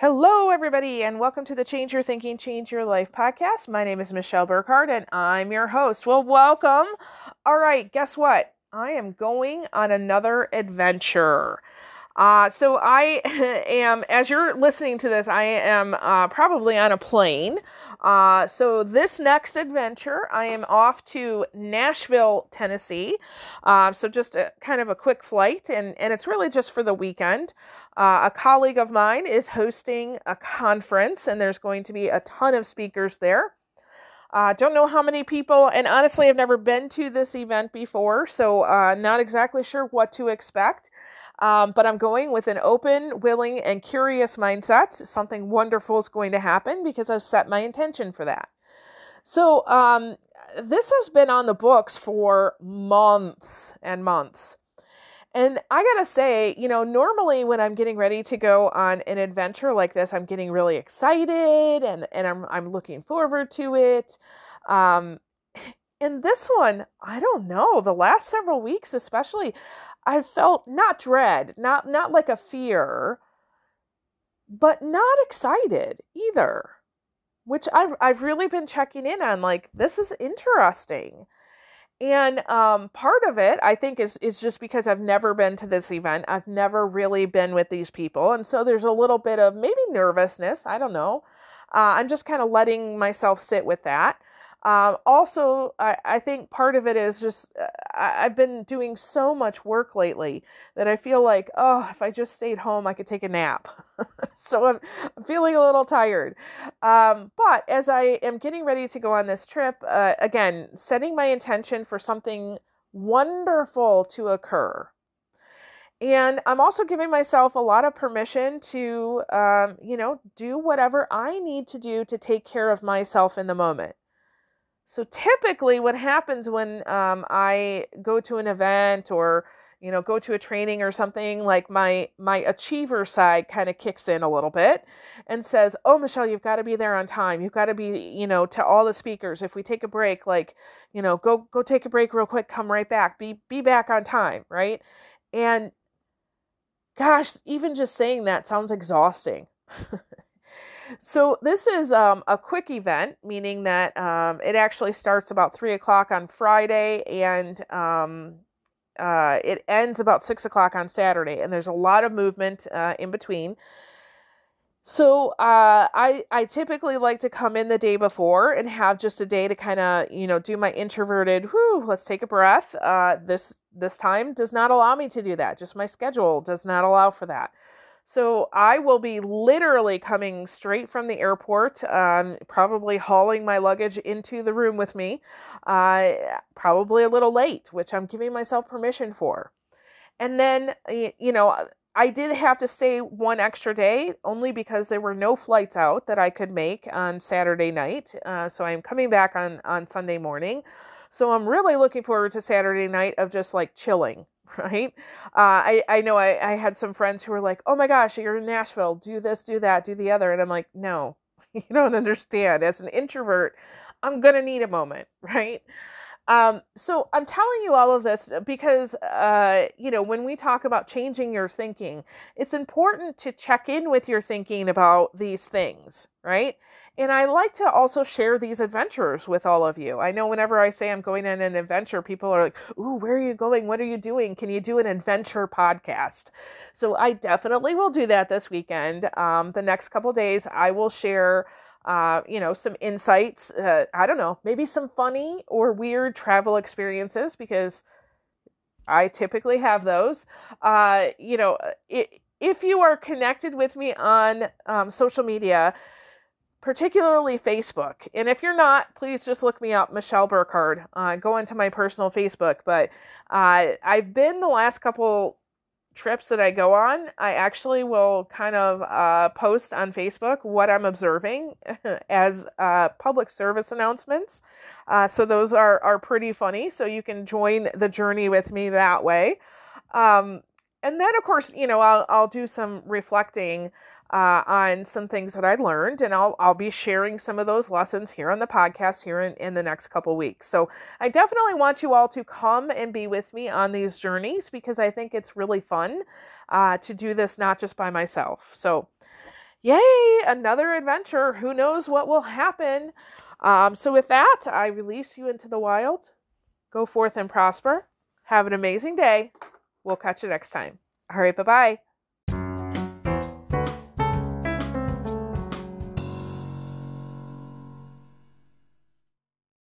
Hello, everybody, and welcome to the Change Your Thinking, Change Your Life podcast. My name is Michelle Burkhardt, and I'm your host. Well, welcome. All right, guess what? I am going on another adventure. Uh, so I am, as you're listening to this, I am uh, probably on a plane. Uh, so this next adventure, I am off to Nashville, Tennessee. Uh, so just a kind of a quick flight, and and it's really just for the weekend. Uh, a colleague of mine is hosting a conference, and there's going to be a ton of speakers there. Uh, don't know how many people, and honestly, I've never been to this event before, so uh, not exactly sure what to expect. Um, but I'm going with an open, willing, and curious mindset. Something wonderful is going to happen because I've set my intention for that. So, um, this has been on the books for months and months. And I gotta say, you know, normally when I'm getting ready to go on an adventure like this, I'm getting really excited and, and I'm I'm looking forward to it. Um, and this one, I don't know, the last several weeks especially, I felt not dread, not not like a fear, but not excited either. Which I've I've really been checking in on like this is interesting. And um, part of it, I think, is is just because I've never been to this event. I've never really been with these people, and so there's a little bit of maybe nervousness. I don't know. Uh, I'm just kind of letting myself sit with that. Um, also, I, I, think part of it is just uh, I, have been doing so much work lately that I feel like, oh, if I just stayed home, I could take a nap. so I'm, feeling a little tired. Um, but as I am getting ready to go on this trip, uh, again, setting my intention for something wonderful to occur. And I'm also giving myself a lot of permission to, um, you know, do whatever I need to do to take care of myself in the moment. So typically, what happens when um, I go to an event or you know go to a training or something like my my achiever side kind of kicks in a little bit and says oh michelle you've got to be there on time. You've got to be you know to all the speakers. If we take a break like you know go go take a break real quick. Come right back. Be be back on time right? And gosh even just saying that sounds exhausting So this is um, a quick event, meaning that um, it actually starts about three o'clock on Friday and um, uh, it ends about six o'clock on Saturday, and there's a lot of movement uh, in between. So uh, I I typically like to come in the day before and have just a day to kind of you know do my introverted. Whoo, let's take a breath. Uh, this this time does not allow me to do that. Just my schedule does not allow for that. So I will be literally coming straight from the airport, um, probably hauling my luggage into the room with me, uh, probably a little late, which I'm giving myself permission for. And then, you know, I did have to stay one extra day only because there were no flights out that I could make on Saturday night. Uh, so I'm coming back on, on Sunday morning. So I'm really looking forward to Saturday night of just like chilling right? Uh, I I know I I had some friends who were like, "Oh my gosh, you're in Nashville. Do this, do that, do the other," and I'm like, "No, you don't understand. As an introvert, I'm gonna need a moment, right?" Um, so I'm telling you all of this because, uh, you know, when we talk about changing your thinking, it's important to check in with your thinking about these things, right? And I like to also share these adventures with all of you. I know whenever I say I'm going on an adventure, people are like, Ooh, where are you going? What are you doing? Can you do an adventure podcast? So I definitely will do that this weekend. Um, the next couple days, I will share. Uh, you know, some insights. Uh, I don't know, maybe some funny or weird travel experiences because I typically have those. Uh, you know, it, if you are connected with me on um, social media, particularly Facebook. And if you're not, please just look me up, Michelle Burkhardt. Uh, go into my personal Facebook. But uh, I've been the last couple trips that I go on, I actually will kind of uh, post on Facebook what I'm observing as uh, public service announcements. Uh, so those are, are pretty funny. So you can join the journey with me that way. Um, and then, of course, you know, I'll, I'll do some reflecting uh, on some things that I learned, and I'll I'll be sharing some of those lessons here on the podcast here in, in the next couple weeks. So I definitely want you all to come and be with me on these journeys because I think it's really fun uh, to do this not just by myself. So yay, another adventure. Who knows what will happen? Um, so, with that, I release you into the wild. Go forth and prosper. Have an amazing day. We'll catch you next time. All right, bye bye.